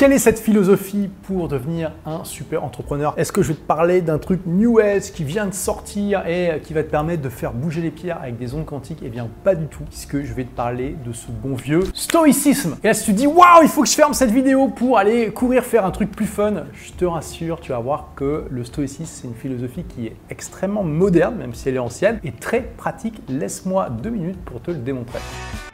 Quelle est cette philosophie pour devenir un super entrepreneur? Est-ce que je vais te parler d'un truc New Age qui vient de sortir et qui va te permettre de faire bouger les pierres avec des ondes quantiques? Eh bien, pas du tout, puisque je vais te parler de ce bon vieux stoïcisme. Et là, si tu te dis waouh, il faut que je ferme cette vidéo pour aller courir faire un truc plus fun, je te rassure, tu vas voir que le stoïcisme, c'est une philosophie qui est extrêmement moderne, même si elle est ancienne, et très pratique. Laisse-moi deux minutes pour te le démontrer.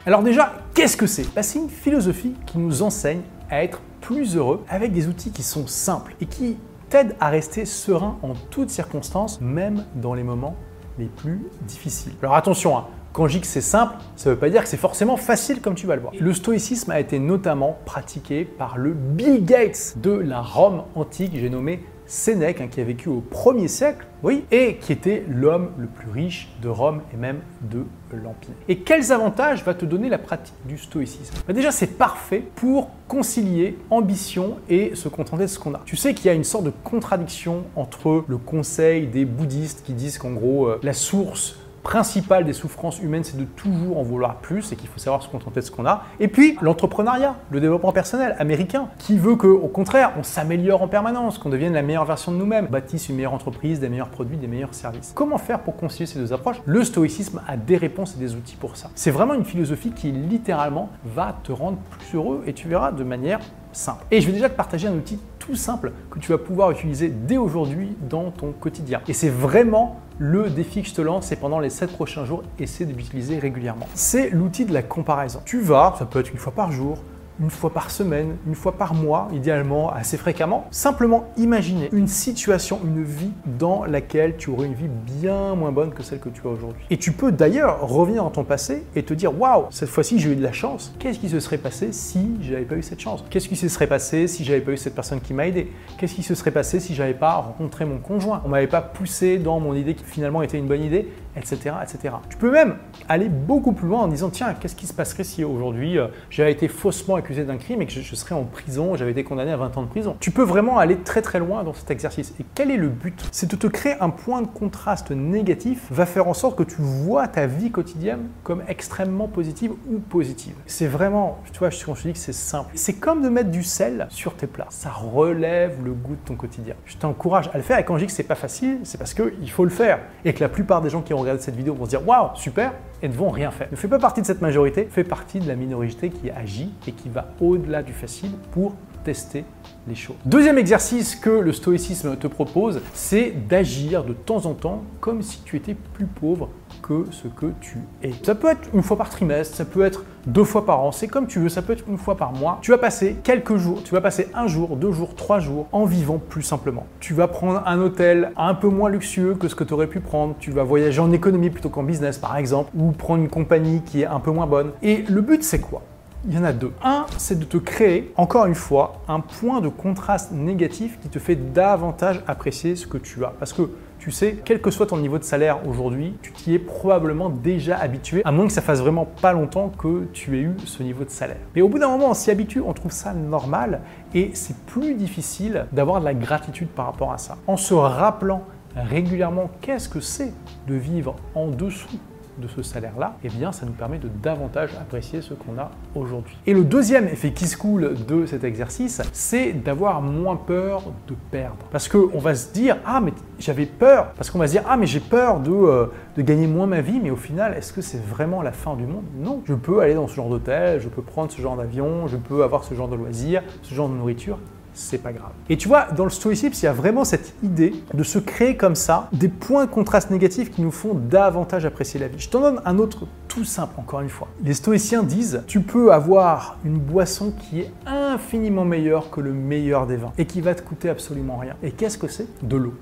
Alors déjà, qu'est-ce que c'est? Bah, C'est une philosophie qui nous enseigne à être plus heureux avec des outils qui sont simples et qui t'aident à rester serein en toutes circonstances, même dans les moments les plus difficiles. Alors attention, hein, quand je dis que c'est simple, ça ne veut pas dire que c'est forcément facile comme tu vas le voir. Le stoïcisme a été notamment pratiqué par le Bill Gates de la Rome antique, j'ai nommé Sénèque, hein, qui a vécu au 1er siècle, oui, et qui était l'homme le plus riche de Rome et même de l'Empire. Et quels avantages va te donner la pratique du stoïcisme? Bah, Déjà, c'est parfait pour concilier ambition et se contenter de ce qu'on a. Tu sais qu'il y a une sorte de contradiction entre le conseil des bouddhistes qui disent qu'en gros, euh, la source principal des souffrances humaines, c'est de toujours en vouloir plus et qu'il faut savoir se contenter de ce qu'on a. Et puis l'entrepreneuriat, le développement personnel américain, qui veut que, au contraire, on s'améliore en permanence, qu'on devienne la meilleure version de nous-mêmes, bâtisse une meilleure entreprise, des meilleurs produits, des meilleurs services. Comment faire pour concilier ces deux approches? Le stoïcisme a des réponses et des outils pour ça. C'est vraiment une philosophie qui littéralement va te rendre plus heureux et tu verras de manière simple. Et je vais déjà te partager un outil tout simple que tu vas pouvoir utiliser dès aujourd'hui dans ton quotidien. Et c'est vraiment le défi que je te lance, c'est pendant les 7 prochains jours, essaie de l'utiliser régulièrement. C'est l'outil de la comparaison. Tu vas, ça peut être une fois par jour, une fois par semaine, une fois par mois, idéalement assez fréquemment. Simplement imaginer une situation, une vie dans laquelle tu aurais une vie bien moins bonne que celle que tu as aujourd'hui. Et tu peux d'ailleurs revenir dans ton passé et te dire waouh, cette fois-ci j'ai eu de la chance. Qu'est-ce qui se serait passé si j'avais pas eu cette chance? Qu'est-ce qui se serait passé si j'avais pas eu cette personne qui m'a aidé? Qu'est-ce qui se serait passé si j'avais pas rencontré mon conjoint? On m'avait pas poussé dans mon idée qui finalement était une bonne idée etc., etc. Tu peux même aller beaucoup plus loin en disant tiens, qu'est-ce qui se passerait si aujourd'hui euh, j'avais été faussement accusé d'un crime et que je, serais en prison, j'avais été condamné à 20 ans de prison. Tu peux vraiment aller très très loin dans cet exercice. Et quel est le but? C'est de te créer un point de contraste négatif, va faire en sorte que tu vois ta vie quotidienne comme extrêmement positive ou positive. C'est vraiment, tu vois, je te dis que c'est simple. C'est comme de mettre du sel sur tes plats. Ça relève le goût de ton quotidien. Je t'encourage à le faire et quand je dis que c'est pas facile, c'est parce qu'il faut le faire et que la plupart des gens qui ont regardé cette vidéo vont se dire waouh, super, et ne vont rien faire. Ne fais pas partie de cette majorité, fais partie de la minorité qui agit et qui va au-delà du facile pour tester les choses. Deuxième exercice que le stoïcisme te propose, c'est d'agir de temps en temps comme si tu étais plus pauvre que ce que tu es. Ça peut être une fois par trimestre, ça peut être deux fois par an, c'est comme tu veux, ça peut être une fois par mois. Tu vas passer quelques jours, tu vas passer un jour, deux jours, trois jours en vivant plus simplement. Tu vas prendre un hôtel un peu moins luxueux que ce que tu aurais pu prendre, tu vas voyager en économie plutôt qu'en business par exemple, ou prendre une compagnie qui est un peu moins bonne. Et le but c'est quoi? Il y en a deux. Un, c'est de te créer, encore une fois, un point de contraste négatif qui te fait davantage apprécier ce que tu as. Parce que tu sais, quel que soit ton niveau de salaire aujourd'hui, tu t'y es probablement déjà habitué, à moins que ça fasse vraiment pas longtemps que tu aies eu ce niveau de salaire. Mais au bout d'un moment, on s'y habitue, on trouve ça normal et c'est plus difficile d'avoir de la gratitude par rapport à ça. En se rappelant régulièrement qu'est-ce que c'est de vivre en dessous de ce salaire-là, eh bien, ça nous permet de davantage apprécier ce qu'on a aujourd'hui. Et le deuxième effet qui se coule de cet exercice, c'est d'avoir moins peur de perdre. Parce qu'on va se dire, ah, mais j'avais peur. Parce qu'on va se dire, ah, mais j'ai peur de, euh, de gagner moins ma vie, mais au final, est-ce que c'est vraiment la fin du monde? Non. Je peux aller dans ce genre d'hôtel, je peux prendre ce genre d'avion, je peux avoir ce genre de loisirs, ce genre de nourriture c'est pas grave. Et tu vois, dans le stoïcisme, il y a vraiment cette idée de se créer comme ça des points de contraste négatifs qui nous font davantage apprécier la vie. Je t'en donne un autre tout simple, encore une fois. Les stoïciens disent, tu peux avoir une boisson qui est infiniment meilleure que le meilleur des vins et qui va te coûter absolument rien. Et qu'est-ce que c'est? De l'eau.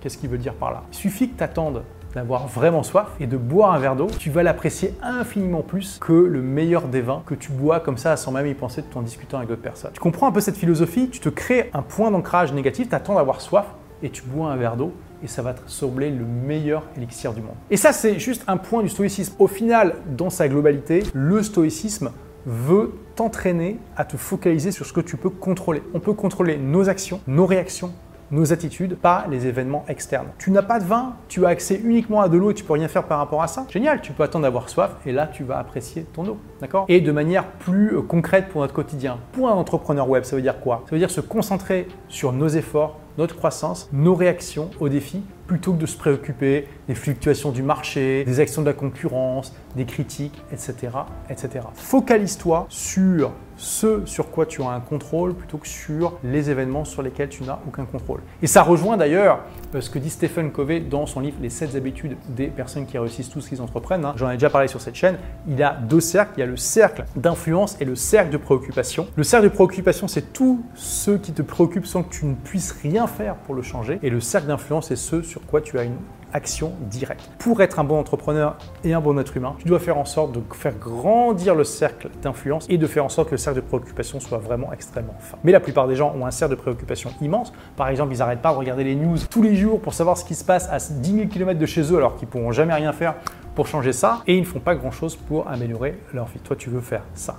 Qu'est-ce qu'il veut dire par là? Il suffit que tu d'avoir vraiment soif et de boire un verre d'eau, tu vas l'apprécier infiniment plus que le meilleur des vins que tu bois comme ça sans même y penser tout en discutant avec d'autres personnes. Tu comprends un peu cette philosophie, tu te crées un point d'ancrage négatif, tu attends d'avoir soif et tu bois un verre d'eau et ça va te sembler le meilleur élixir du monde. Et ça, c'est juste un point du stoïcisme. Au final, dans sa globalité, le stoïcisme veut t'entraîner à te focaliser sur ce que tu peux contrôler. On peut contrôler nos actions, nos réactions, nos attitudes, pas les événements externes. Tu n'as pas de vin, tu as accès uniquement à de l'eau et tu peux rien faire par rapport à ça. Génial, tu peux attendre d'avoir soif et là tu vas apprécier ton eau. D'accord? Et de manière plus euh, concrète pour notre quotidien. Pour un entrepreneur web, ça veut dire quoi? Ça veut dire se concentrer sur nos efforts, notre croissance, nos réactions aux défis, plutôt que de se préoccuper des fluctuations du marché, des actions de la concurrence, des critiques, etc. etc. Focalise-toi sur ce sur quoi tu as un contrôle plutôt que sur les événements sur lesquels tu n'as aucun contrôle. Et ça rejoint d'ailleurs euh, ce que dit Stephen Covey dans son livre Les 7 habitudes des personnes qui réussissent tout ce qu'ils entreprennent. Hein. J'en ai déjà parlé sur cette chaîne. Il y a deux cercles. Il y a le cercle d'influence et le cercle de préoccupation. Le cercle de préoccupation, c'est tout ce qui te préoccupe sans que tu ne puisses rien faire pour le changer. Et le cercle d'influence, c'est ce sur quoi tu as une action directe. Pour être un bon entrepreneur et un bon être humain, tu dois faire en sorte de faire grandir le cercle d'influence et de faire en sorte que le cercle de préoccupation soit vraiment extrêmement fin. Mais la plupart des gens ont un cercle de préoccupation immense. Par exemple, ils n'arrêtent pas de regarder les news tous les jours pour savoir ce qui se passe à 10 000 km de chez eux alors qu'ils pourront jamais rien faire pour changer ça et ils ne font pas grand chose pour améliorer leur vie. Toi, tu veux faire ça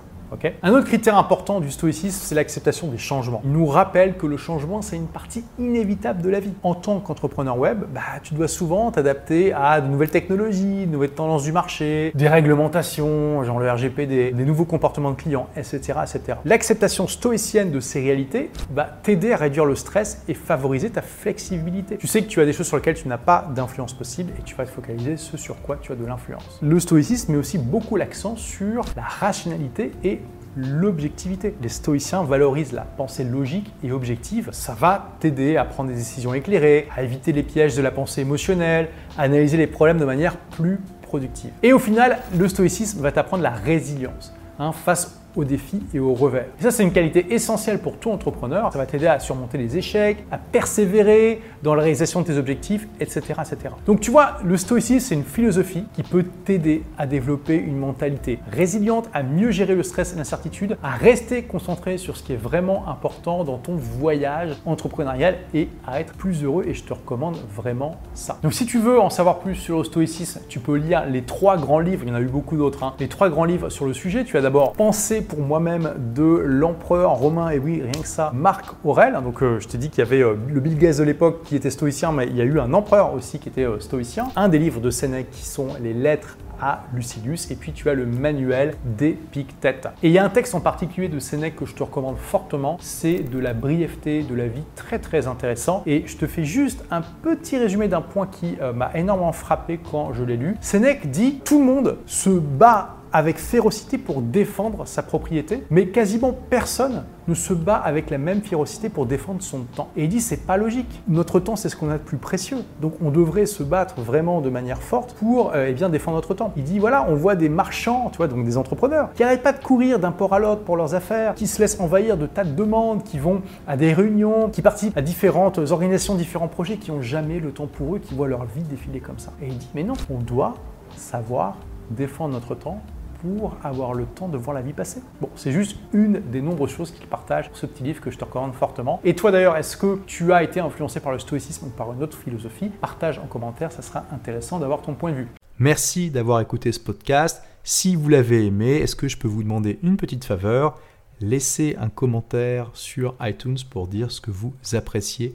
un autre critère important du stoïcisme, c'est l'acceptation des changements. Il nous rappelle que le changement, c'est une partie inévitable de la vie. En tant qu'entrepreneur web, bah, tu dois souvent t'adapter à de nouvelles technologies, de nouvelles tendances du marché, des réglementations, genre le RGPD, des nouveaux comportements de clients, etc. etc. L'acceptation stoïcienne de ces réalités va t'aider à réduire le stress et favoriser ta flexibilité. Tu sais que tu as des choses sur lesquelles tu n'as pas d'influence possible et tu vas te focaliser ce sur quoi tu as de l'influence. Le stoïcisme met aussi beaucoup l'accent sur la rationalité et l'objectivité. Les stoïciens valorisent la pensée logique et objective. Ça va t'aider à prendre des décisions éclairées, à éviter les pièges de la pensée émotionnelle, à analyser les problèmes de manière plus productive. Et au final, le stoïcisme va t'apprendre la résilience hein, face aux défis et aux revers. Et ça, c'est une qualité essentielle pour tout entrepreneur. Ça va t'aider à surmonter les échecs, à persévérer dans la réalisation de tes objectifs, etc. etc. Donc tu vois, le stoïcisme, c'est une philosophie qui peut t'aider à développer une mentalité résiliente, à mieux gérer le stress et l'incertitude, à rester concentré sur ce qui est vraiment important dans ton voyage entrepreneurial et à être plus heureux. Et je te recommande vraiment ça. Donc si tu veux en savoir plus sur le stoïcisme, tu peux lire les trois grands livres, il y en a eu beaucoup d'autres, hein. les trois grands livres sur le sujet. Tu as d'abord pour moi-même de l'empereur romain, et oui, rien que ça, Marc Aurèle. Donc euh, je t'ai dit qu'il y avait euh, le Bill Gates de l'époque qui était stoïcien, mais il y a eu un empereur aussi qui était euh, stoïcien. Un des livres de Sénèque qui sont les lettres à Lucilius et puis tu as le manuel d'Épictète. Et il y a un texte en particulier de Sénèque que je te recommande fortement, c'est de la brièveté de la vie, très très intéressant et je te fais juste un petit résumé d'un point qui m'a énormément frappé quand je l'ai lu. Sénèque dit tout le monde se bat avec férocité pour défendre sa propriété, mais quasiment personne ne se bat avec la même férocité pour défendre son temps. Et il dit c'est pas logique. Notre temps c'est ce qu'on a de plus précieux, donc on devrait se battre vraiment de manière forte pour euh, eh bien défendre notre temps. Il dit voilà on voit des marchands, tu vois donc des entrepreneurs qui n'arrêtent pas de courir d'un port à l'autre pour leurs affaires, qui se laissent envahir de tas de demandes, qui vont à des réunions, qui participent à différentes organisations, différents projets, qui ont jamais le temps pour eux, qui voient leur vie défiler comme ça. Et il dit mais non on doit savoir défendre notre temps pour avoir le temps de voir la vie passer. Bon, c'est juste une des nombreuses choses qu'il partage ce petit livre que je te recommande fortement. Et toi d'ailleurs, est-ce que tu as été influencé par le stoïcisme ou par une autre philosophie? Partage en commentaire, ça sera intéressant d'avoir ton point de vue. Merci d'avoir écouté ce podcast. Si vous l'avez aimé, est-ce que je peux vous demander une petite faveur? Laissez un commentaire sur iTunes pour dire ce que vous appréciez